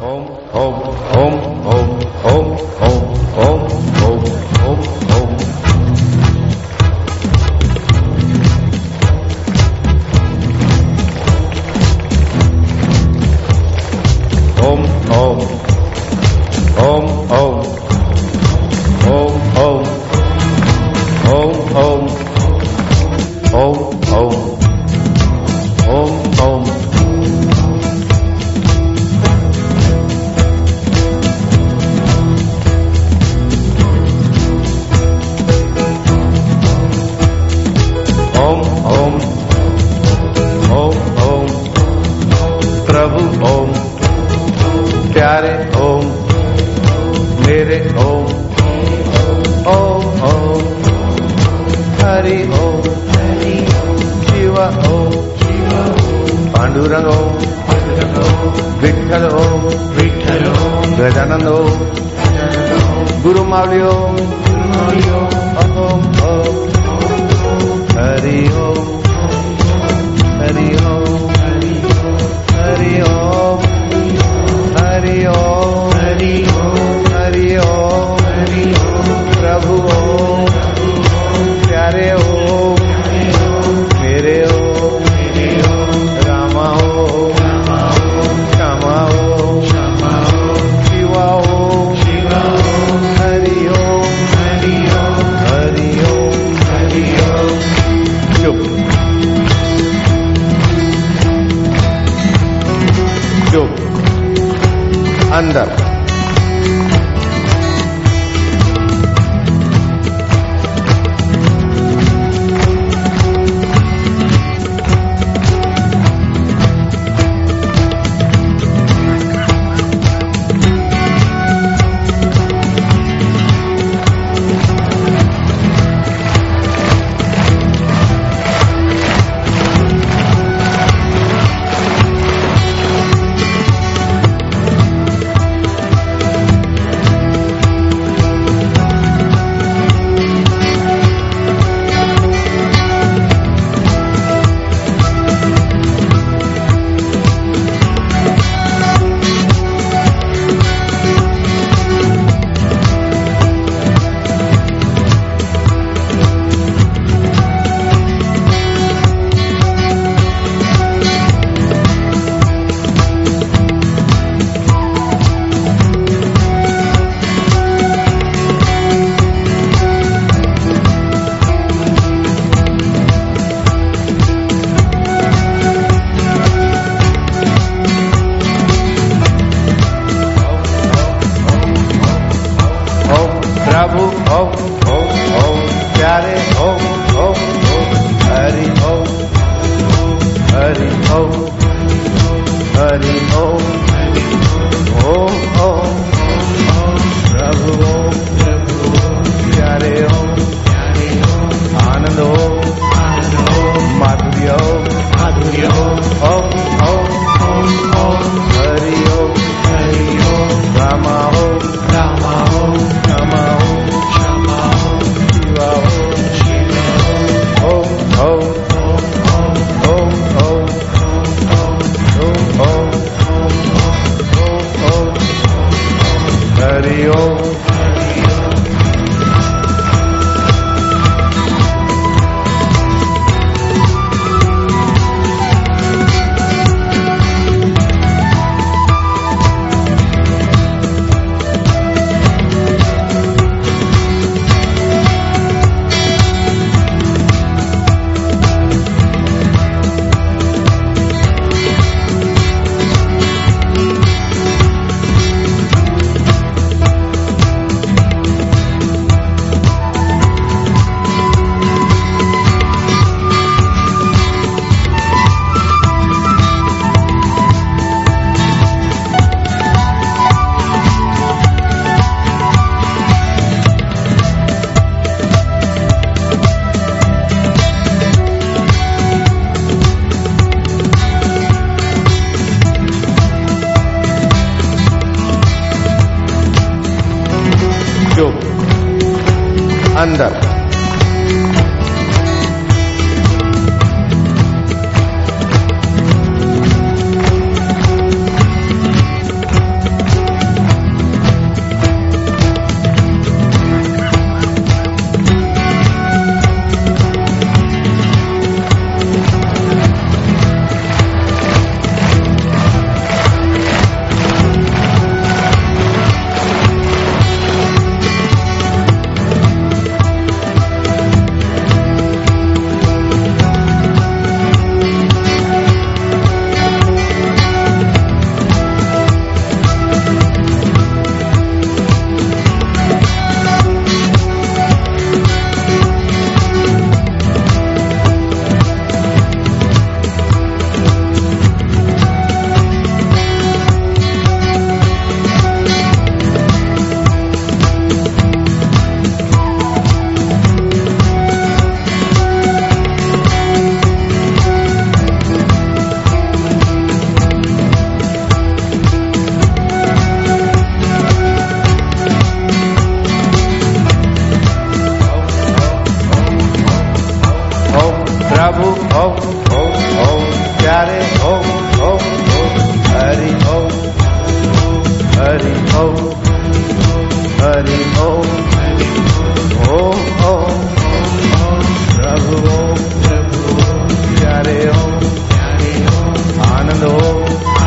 home, home, home, home, home. Pandurang ओम विठल ओम विठल ओम गजानंद ओम गुरु मावली ओम ओम हरि ओम हरि ओम हरि ओम हरि ओम हरि ओम हरि ओम हरि ओम प्रभु ओम प्यारे ओम मेरे ओम stand. know.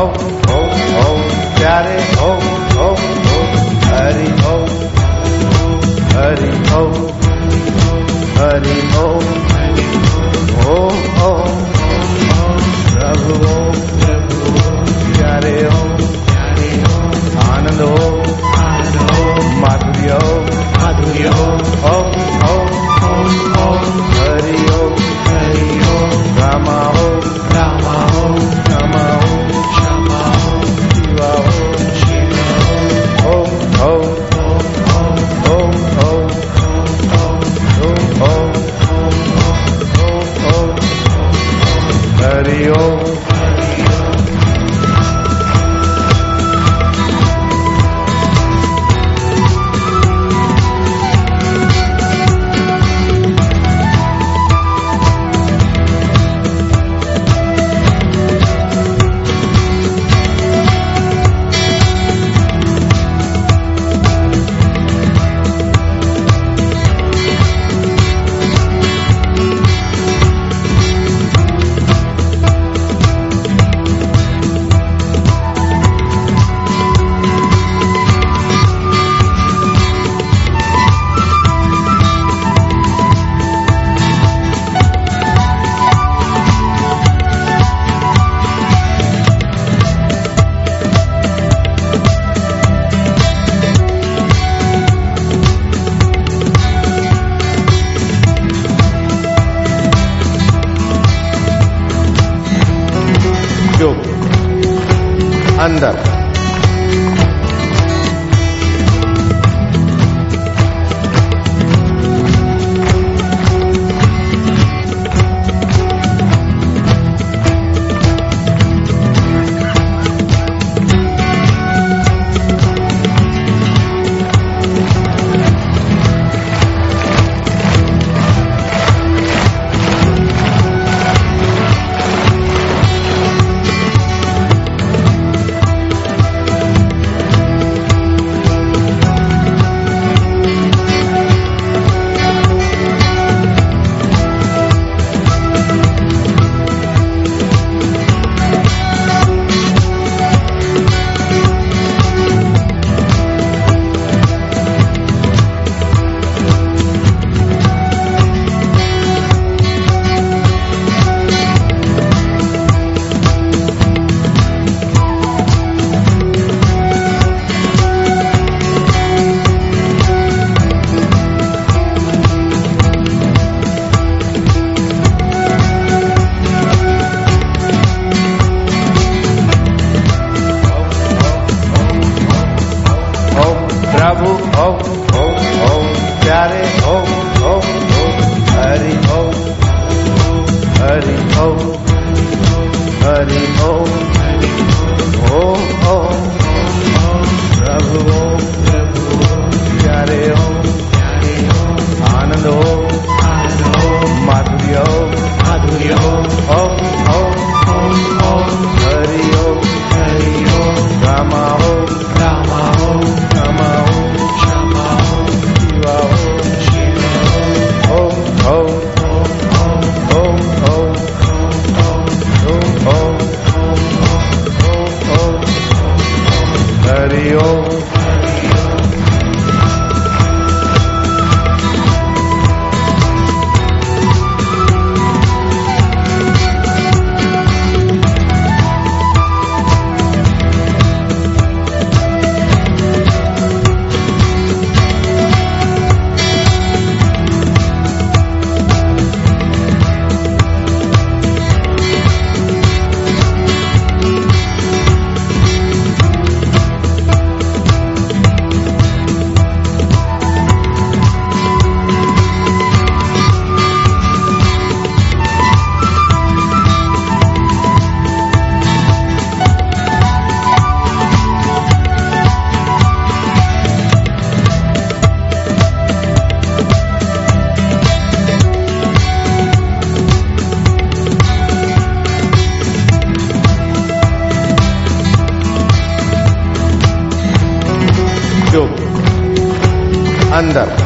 oh om oh, Pyare oh. Oh oh oh oh, Hari om Hari oh Om oh, om oh om oh, om Anand om Madhurya Oh oh oh oh, Hari oh. अंदर।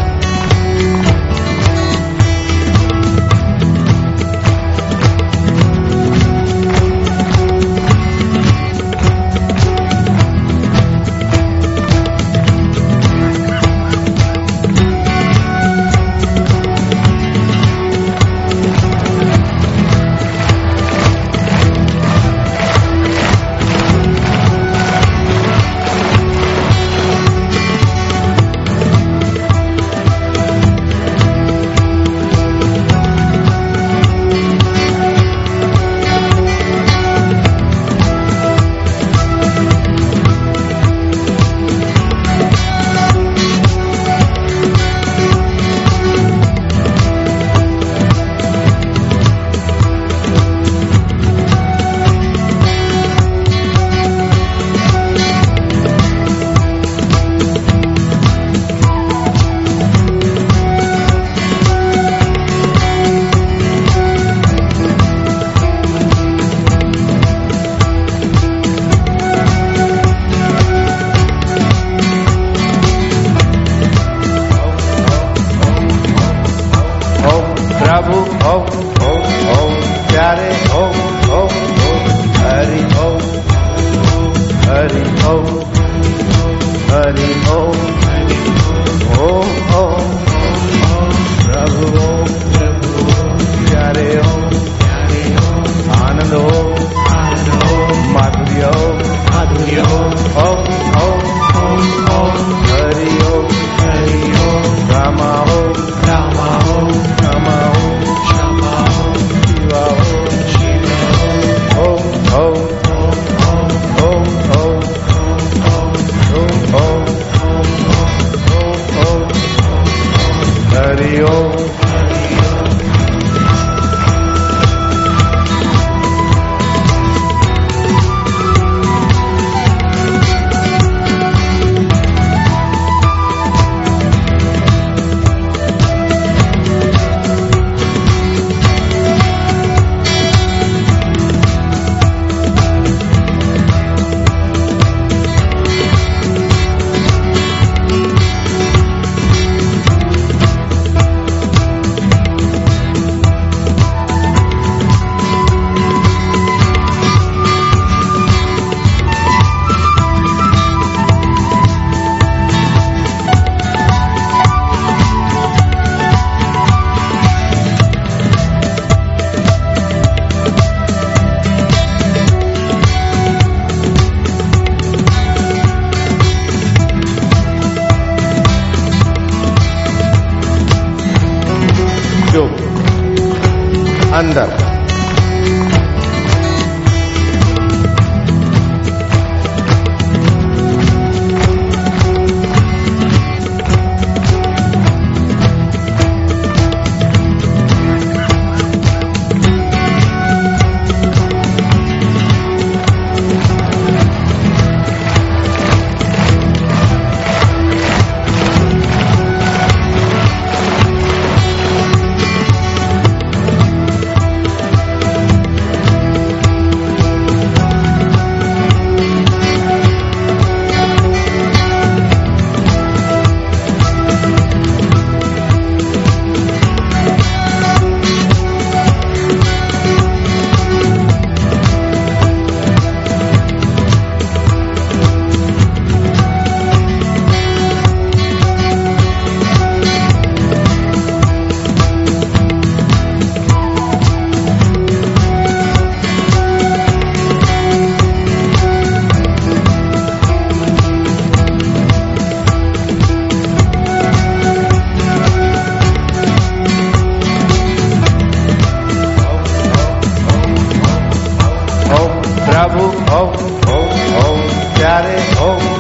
Babu, oh, oh, oh, daddy, oh.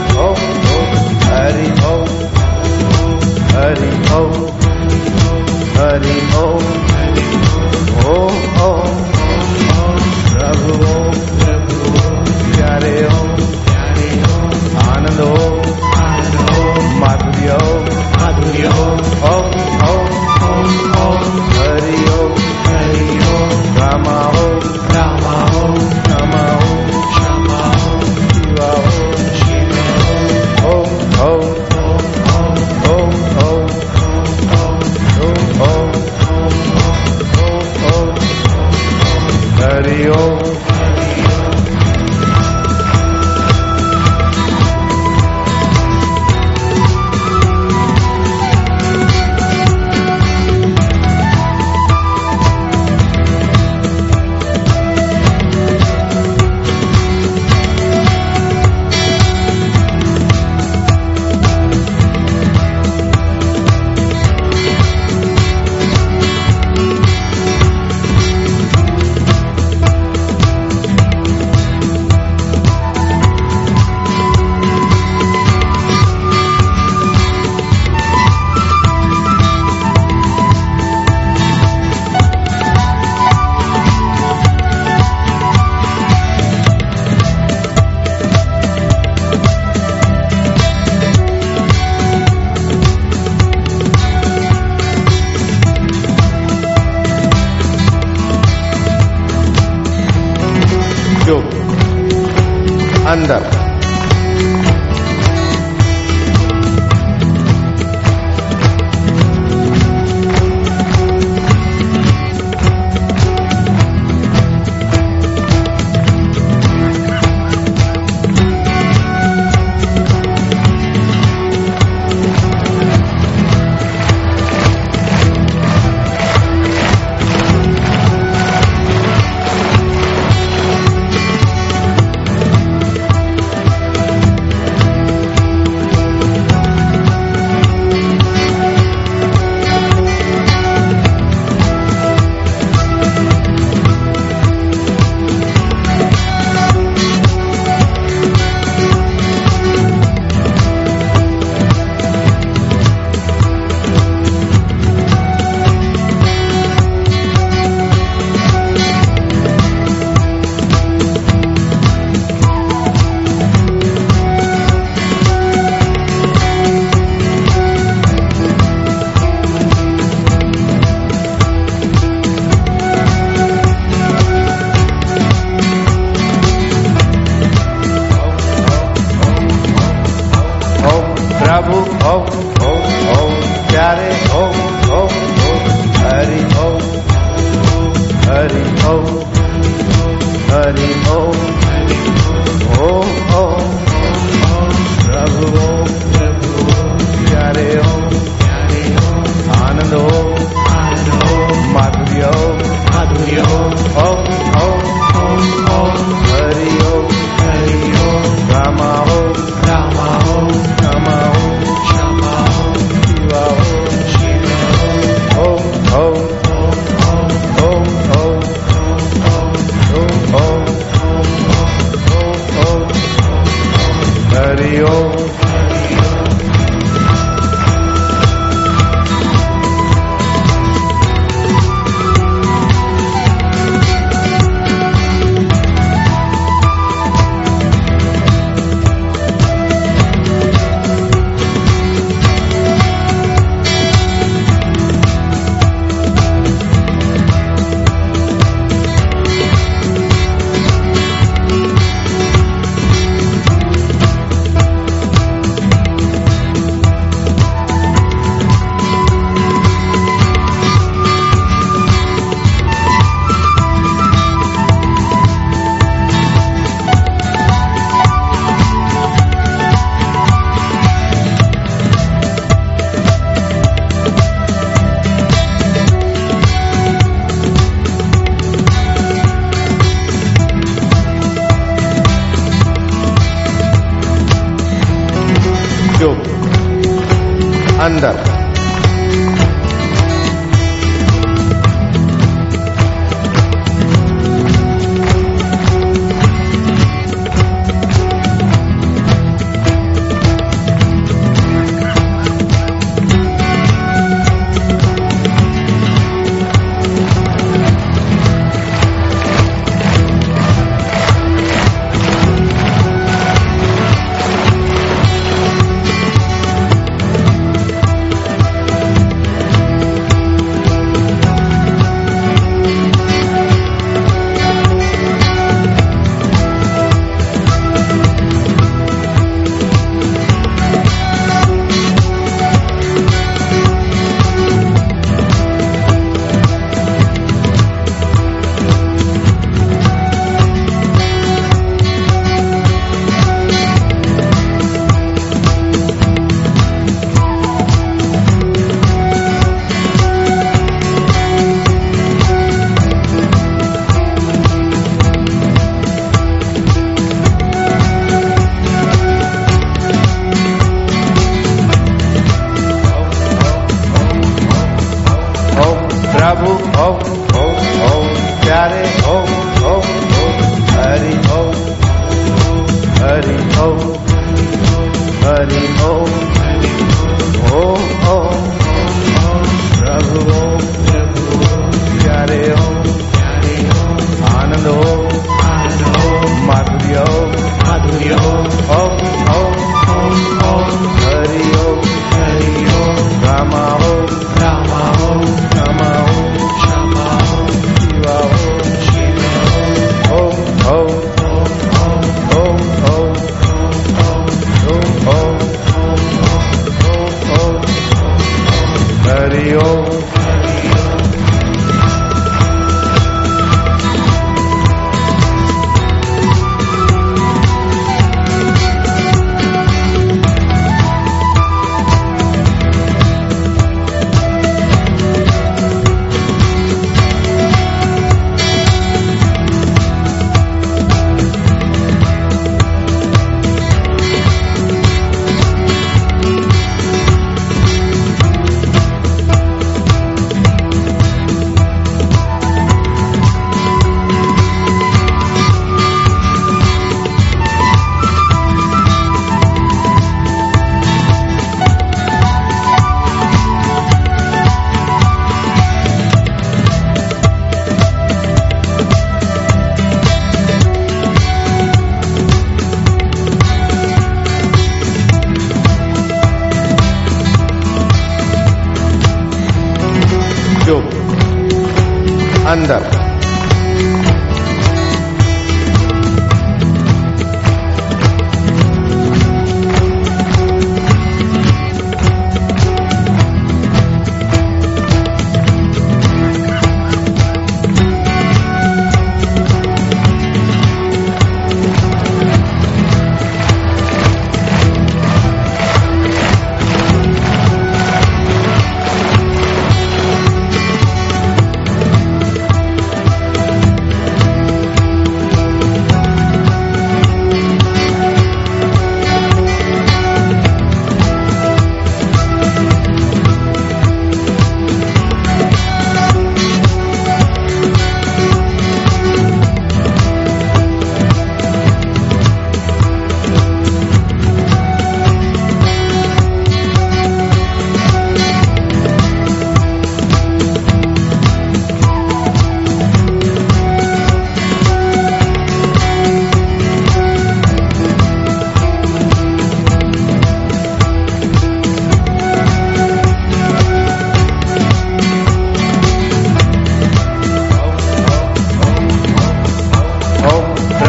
under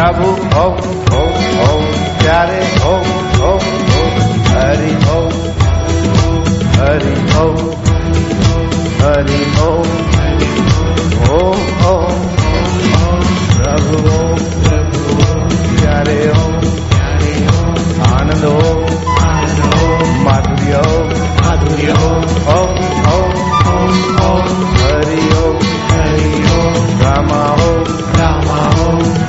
प्रभु ओम ओम ओम प्यारे ओम ओम ओम हरि ओम हरि ओम हरि ओम ओम ओम प्रभु ओम प्यारे ओम आनंद ओम माधुर्य ओम माधुर्य ओम ओम ओम ओम हरि ओम हरि ओम रामा ओम रामा ओम